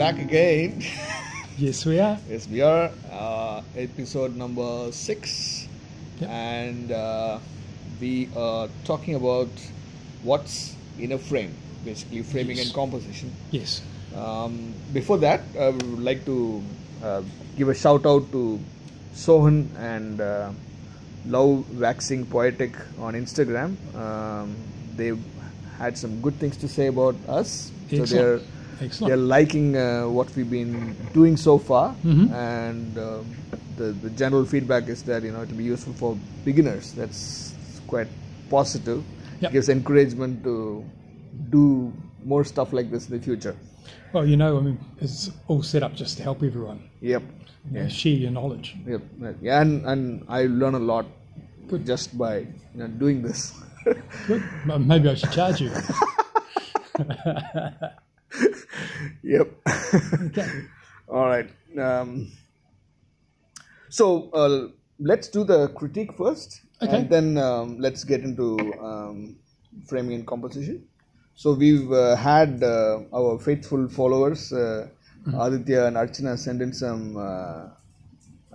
back again. Yes, we are. yes, we are. Uh, episode number six. Yep. And uh, we are talking about what's in a frame, basically framing Yes. and composition. Yes. Um, before that, I would like to uh, give a shout out to Sohan and uh, Love Waxing Poetic on Instagram. Um, they've had some good things to say about us. So they're Excellent. they're liking uh, what we've been doing so far, Mhm. and um, the the general feedback is that you know it'll be useful for beginners. That's quite positive. Yep. Gives encouragement to do more stuff like this in the future. Well, you know, I mean, it's all set up just to help everyone. Yep. You know, share your knowledge. Yep. Yeah, and and I learn a lot Good. just by you know doing this. Good. Maybe I should charge you. yep. okay. All right. Um, so uh, let's do the critique first, Okay. and then um, let's get into um, framing and composition. So we've uh, had uh, our faithful followers, uh, Aditya and Archana, send in some uh,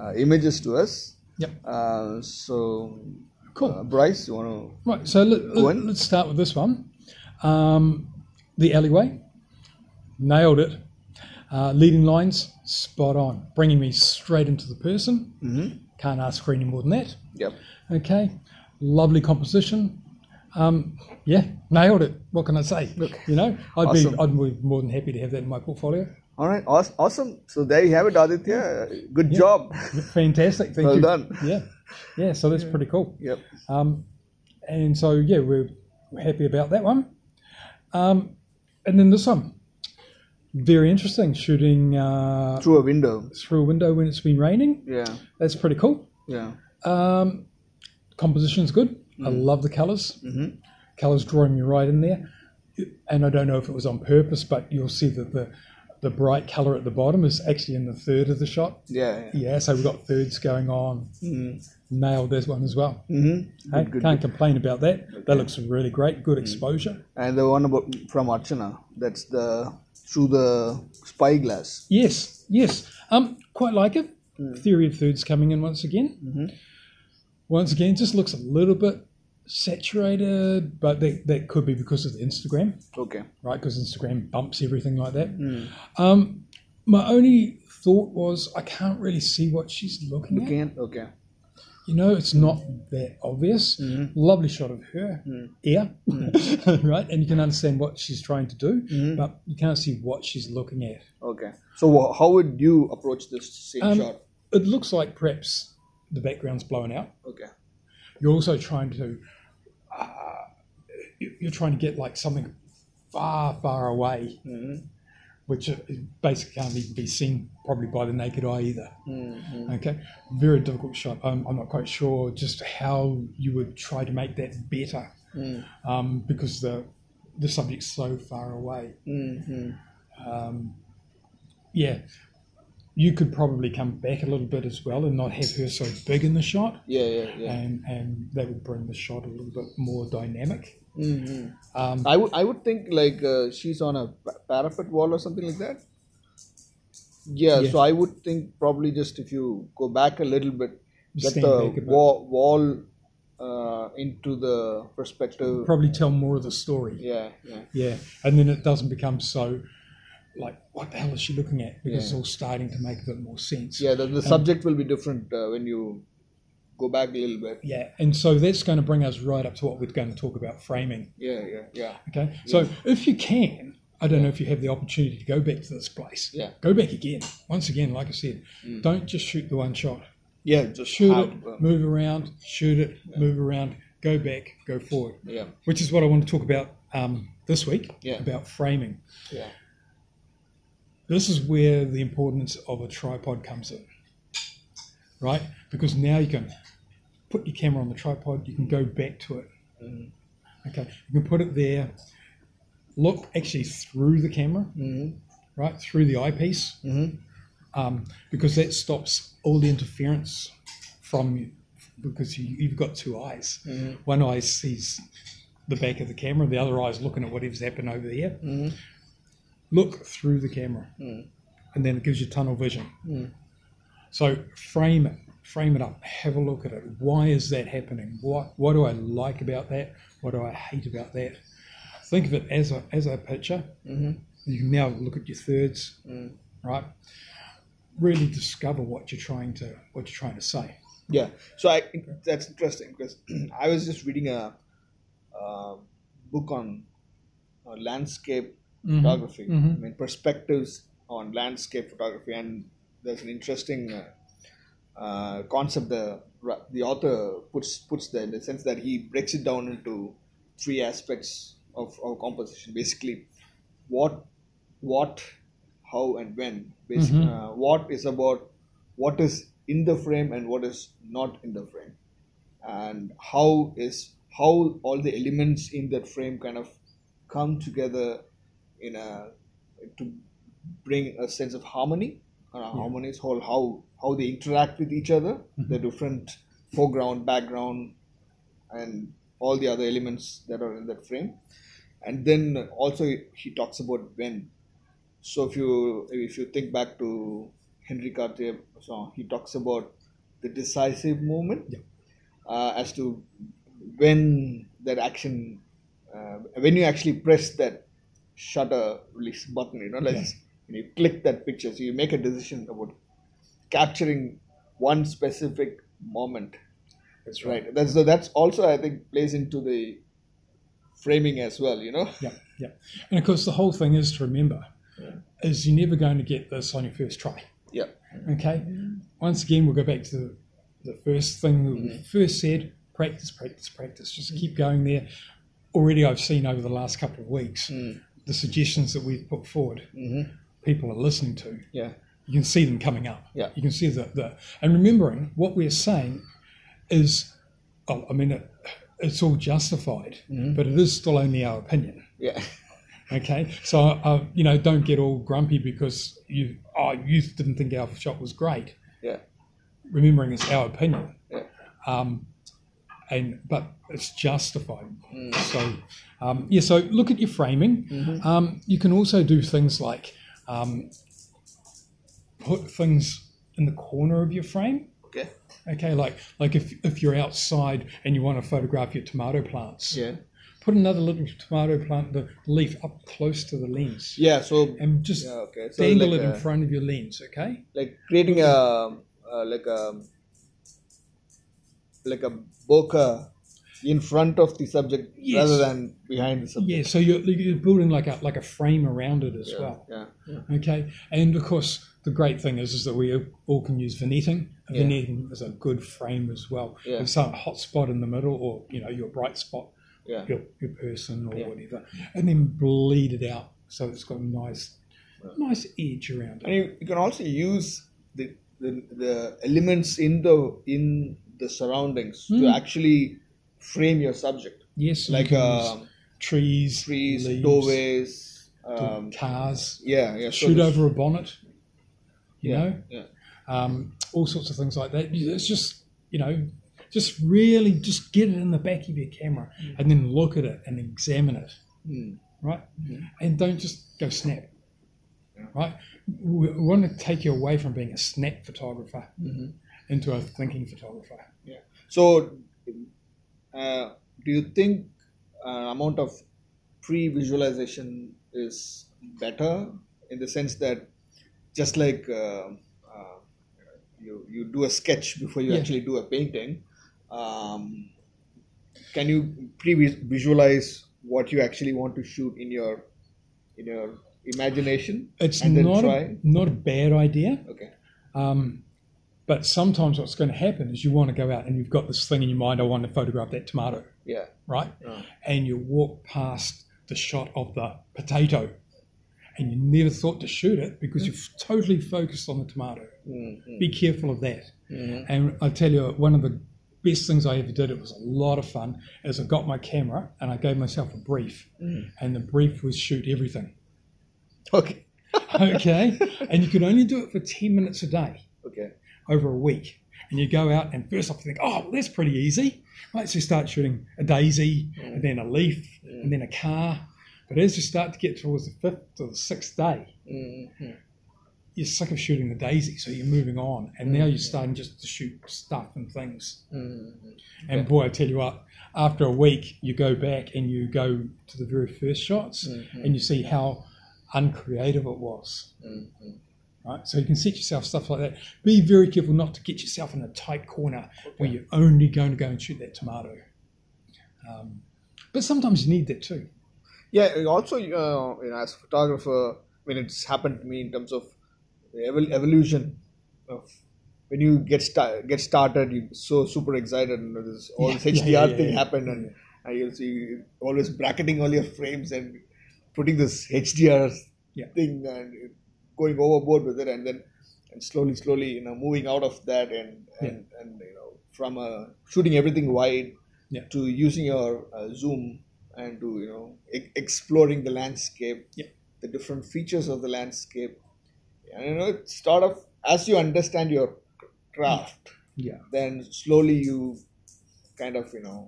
uh, images to us. Yep. Uh, so, Cool. uh, Bryce, you want to? Right. So let, us start with this one. Um, the alleyway. Nailed it. Uh, leading lines, spot on. Bringing me straight into the person. Mm-hmm. Can't ask for any more than that. Yep. Okay, lovely composition. Um, yeah, nailed it. What can I say? Look, You know, I'd Awesome. be I'd be more than happy to have that in my portfolio. All right. Awesome. So there you have it, Aditya. Good job. Fantastic. Thank Well you. done. Yeah, yeah. So that's pretty cool. Yep. Um, and so yeah, we're, we're happy about that one. Um, and then this one, very interesting. Shooting uh, Through a window. through a window when it's been raining. Yeah. That's pretty cool. Yeah. Um, composition's good. I love the colors. Mm-hmm. Colors drawing me right in there. And I don't know if it was on purpose, but you'll see that the the bright color at the bottom is actually in the third of the shot. Yeah. yeah. Yeah, so we've got thirds going on. Mm-hmm. Nailed this one as well. Mm-hmm. Good, good, can't complain about that. That looks really great. Good exposure. And the one about from Archana, that's the through the spyglass. Yes, yes. Um, quite like it. Theory of thirds coming in once again. Mhm. Once again, just looks a little bit saturated, but that, that could be because of the Instagram, Okay. right? Because Instagram bumps everything like that. Mm. Um, my only thought was I can't really see what she's looking, Looking at. at okay. You know, it's not that obvious. Mhm. Lovely shot of her Mm. ear, right? And you can understand what she's trying to do, Mhm. but you can't see what she's looking at. Okay. So how would you approach this same Um, shot? It looks like perhaps the background's blown out. Okay. You're also trying to, uh, you- you're trying to get like something far, far away, Mm-hmm. Which uh, basically can't even be seen probably by the naked eye either. Mm-hmm. Okay, very difficult shot. Um, I'm not quite sure just how you would try to make that better Mm. um, because the the subject's so far away. Mm-hmm. Um, yeah, you could probably come back a little bit as well and not have her so big in the shot, Yeah, yeah, yeah. and and that would bring the shot a little bit more dynamic. Mm-hmm. Um, I would I would think like uh, she's on a parapet wall or something like that. Yeah, Yeah. so I would think probably just if you go back a little bit, get the back a bit. wall, wall uh, into the perspective. probably tell more of the story. Yeah, yeah. Yeah, and then it doesn't become so like what the hell is she looking at because Yeah. it's all starting to make a bit more sense. Yeah, the, the subject will be different uh, when you go back a little bit. Yeah, and so that's going to bring us right up to what we're going to talk about framing. Yeah, yeah, yeah. Okay, so if you can, I don't know if you have the opportunity to go back to this place. Yeah. Go back again. Once again, like I said, don't just shoot the one shot. Yeah, just Shoot it, uh, move around, shoot it, move around, go back, go forward. yeah, Which is what I want to talk about um, this week Yeah. about framing. yeah. This is where the importance of a tripod comes in, right? Because now you can put your camera on the tripod, you can go back to it. Mhm. Okay, you can put it there, look actually through the camera, Mm-hmm. right, through the eyepiece, Mm-hmm. um, because that stops all the interference from you, because you, you've got two eyes. Mhm. One eye sees the back of the camera, the other eye is looking at whatever's happened over there. Mm-hmm. Look through the camera. Mm. and then it gives you tunnel vision. Mm. So frame it, frame it up, have a look at it. Why is that happening? What what do I like about that? What do I hate about that? Think of it as a as a picture. Mm-hmm. You can now look at your thirds, Mm. right? Really discover what you're trying to what you're trying to say. Yeah. So I that's interesting because I was just reading a, uh book on uh, landscape photography. Mhm. I mean perspectives on landscape photography, and there's an interesting uh, uh, concept. The the author puts puts there in the sense that he breaks it down into three aspects of, of composition. Basically, what what how and when. Basically, Mhm. uh, what is about what is in the frame and what is not in the frame, and how is how all the elements in that frame kind of come together in a to bring a sense of harmony uh, harmonious whole how how they interact with each other the different foreground background and all the other elements that are in that frame and then also he talks about when so if you if you think back to henry cartier so he talks about the decisive moment Yeah. uh, as to when that action uh, when you actually press that shutter release button you know like Yeah. you click that picture so you make a decision about capturing one specific moment That's right that's that's also i think plays into the framing as well you know Yeah, yeah. And of course, the whole thing is to remember Yeah. is you're never going to get this on your first try. yeah Okay. Once again, we'll go back to the, the first thing that we Mm-hmm. first said: practice, practice, practice. Just keep going there. Already, I've seen over the last couple of weeks Mm. the suggestions that we've put forward. Mhm. People are listening to. yeah You can see them coming up. Yeah. You can see the, the and remembering what we're saying is, oh, I mean, it, it's all justified, Mm-hmm. but it is still only our opinion. yeah Okay, so uh, you know, don't get all grumpy because you oh you didn't think our shot was great. yeah Remembering it's our opinion, yeah um, and but it's justified. So um, yeah, so look at your framing. Um, you can also do things like um, put things in the corner of your frame. okay Okay, like like if if you're outside and you want to photograph your tomato plants, yeah put another little tomato plant, the leaf up close to the lens. yeah so and just yeah okay so dangle like it in a- front of your lens, okay? like creating a uh, like a like a bokeh in front of the subject Yes. rather than behind the subject Yeah, so you're, you're building like a like a frame around it as yeah, well, yeah, yeah. okay? And of course, the great thing is is that we all can use vignetting. Yeah. Vignetting is a good frame as well. Yeah. It's a hot spot in the middle, or you know your bright spot, yeah. your your person or whatever, and then bleed it out so it's got a nice nice edge around it. and you, you can also use the, the the elements in the in the surroundings to Hmm. actually frame your subject Yes, like uh, trees, trees leaves, doorways um, cars, yeah yeah so shoot over a bonnet. You yeah, know, yeah um, all sorts of things like that. It's just you know, just really just get it in the back of your camera and then look at it and examine it, Hmm. right? And don't just go snap, right? We want to take you away from being a snap photographer into a thinking photographer. Yeah. So, do you think uh, amount of pre-visualization is better in the sense that just like uh, uh, you you do a sketch before you Yeah. actually do a painting, um, can you pre-visualize what you actually want to shoot in your in your imagination It's and then not a, try? not a bad idea. Okay. Um, but sometimes what's going to happen is you want to go out and you've got this thing in your mind, I want to photograph that tomato, Yeah. right? Oh. And you walk past the shot of the potato and you never thought to shoot it because you've totally focused on the tomato. Mm-hmm. Be careful of that. Mhm. And I tell you, one of the best things I ever did, it was a lot of fun, is I got my camera and I gave myself a brief. And the brief was shoot everything. Okay. Okay? and you could only do it for 10 minutes a day. Okay. Over a week. And you go out and first off you think, oh, well, that's pretty easy. Right, so you start shooting a daisy and then a leaf and then a car. But as you start to get towards the fifth or the sixth day, Mhm. you're sick of shooting the daisy, so you're moving on, and now you're mm-hmm. starting just to shoot stuff and things. Mm-hmm. And boy, I tell you what, after a week, you go back and you go to the very first shots, mm-hmm. and you see how uncreative it was. Right, so you can set yourself stuff like that. Be very careful not to get yourself in a tight corner where you're only going to go and shoot that tomato. Um, but sometimes you need that too. Yeah, also, uh, you know, as a photographer, I mean, it's happened to me in terms of the evol- evolution of when you get start, get started, you're so super excited, and there's all Yeah, this HDR yeah, yeah, thing happened, and, and you'll see always bracketing all your frames and putting this HDR thing and going overboard with it, and then and slowly, slowly, you know, moving out of that and and, and you know, from uh, shooting everything wide Yeah. to using your uh, zoom and to you know e- exploring the landscape Yeah. the different features of the landscape and you know it's sort of as you understand your craft Yeah. then slowly you kind of you know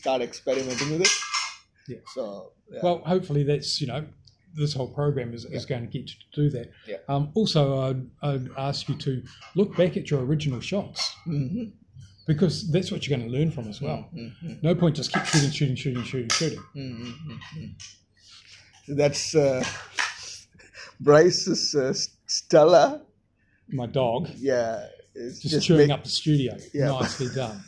start experimenting with it Yeah. so yeah. Well, hopefully that's you know this whole program is, is going to get you to do that. Yeah. Um, also, I'd, I'd ask you to look back at your original shots Mhm. because that's what you're going to learn from as well. Mhm. No point just keep shooting, shooting, shooting, shooting, shooting. Mhm. So that's uh, Bryce's uh, Stella My dog yeah it's just, just chewing make- up the studio. Yeah. Nicely done.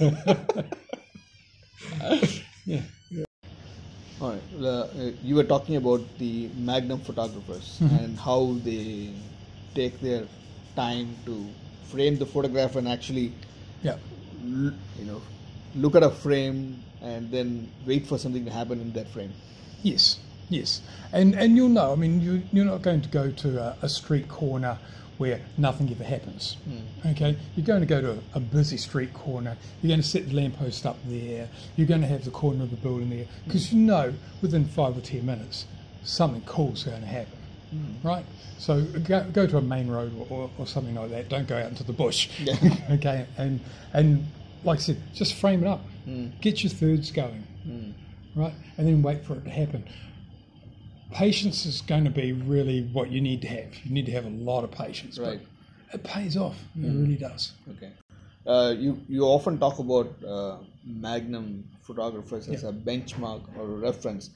yeah. All right. Uh, you were talking about the Magnum photographers and how they take their time to frame the photograph and actually, Yeah. l- you know, look at a frame and then wait for something to happen in that frame. Yes, yes, and and you'll know. I mean, you you're not going to go to a, a street corner where nothing ever happens. Hmm. Okay, you're going to go to a, a busy street corner. You're going to set the lamppost up there. You're going to have the corner of the building there hmm. because you know within five or ten minutes something cool's going to happen. Hmm. Right, so go, go to a main road or, or, or something like that. Don't go out into the bush. Yeah. okay, and and like I said, just frame it up. Get your thirds going right? And then wait for it to happen. Patience is going to be really what you need to have. You need to have a lot of patience. but Right. It pays off. It really does. Okay. Uh, you you often talk about uh, Magnum photographers as a benchmark or a reference.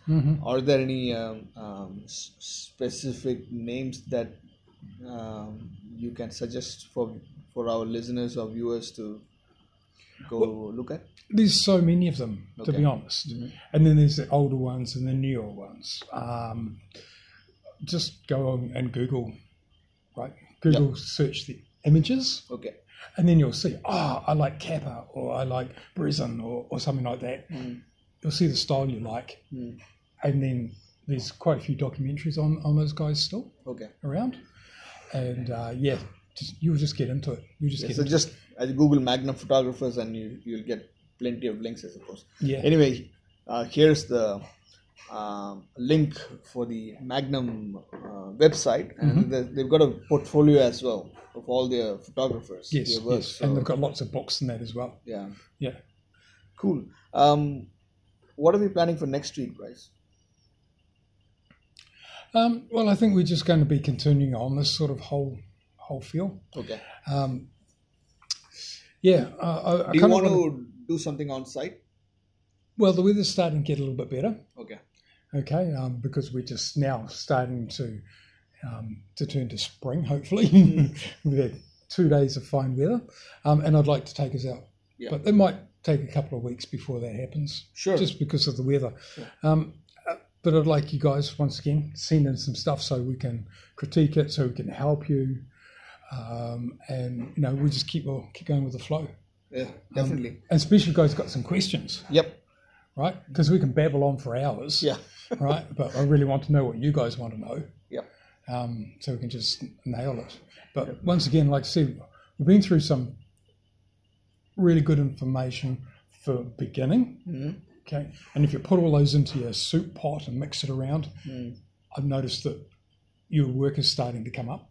Are there any um, um, s- specific names that um, you can suggest for for our listeners or viewers to go look at? There's so many of them, to be honest. And then there's the older ones and the newer ones. Um, just go on and Google, right? Google search the images, Okay. and then you'll see, oh, I like Capa or I like Bresson or, or something like that. You'll see the style you like. And then there's quite a few documentaries on, on those guys still Okay. around. And uh, yeah, just, you'll just get into it. You just get So into just as Google Magnum photographers, and you you'll get plenty of links, I suppose. Yeah. Anyway, uh, here's the um, link for the Magnum uh, website, and Mm-hmm. they- they've got a portfolio as well of all their photographers. Yes, their work, yes. so, and they've got lots of books in that as well. yeah, Yeah. cool. Um, what are we planning for next week, Bryce? Um, well, I think we're just going to be continuing on this sort of whole whole feel. Okay. Um, yeah, uh, I, I Do you want to do something on site? Well, the weather's starting to get a little bit better. Okay. Okay, um, because we're just now starting to um, to turn to spring. Hopefully, we've had two days of fine weather, um, and I'd like to take us out. Yeah. But it might take a couple of weeks before that happens. Sure. Just because of the weather. Um, uh, but I'd like you guys once again send in some stuff so we can critique it, so we can help you, um, and you know we just keep well, keep going with the flow. Yeah, definitely. And especially if guys got some questions, yep. right? Because we can babble on for hours. Yeah. right? But I really want to know what you guys want to know, Yep. um, so we can just nail it. But once again, like I said, we've been through some really good information for beginning. Okay, and if you put all those into your soup pot and mix it around, I've noticed that your work is starting to come up.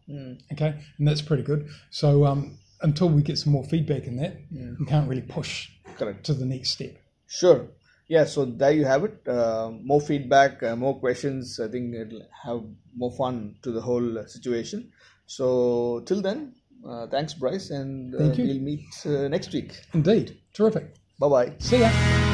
Okay, and that's pretty good. So um, until we get some more feedback in that, we can't really push Correct. to the next step. Sure. yeah, so there you have it. Uh, more feedback, uh, more questions. I think it'll have more fun to the whole uh, situation. So till then, uh, thanks, Bryce, and uh, Thank we'll meet uh, next week. Indeed. Terrific. Bye bye. See ya.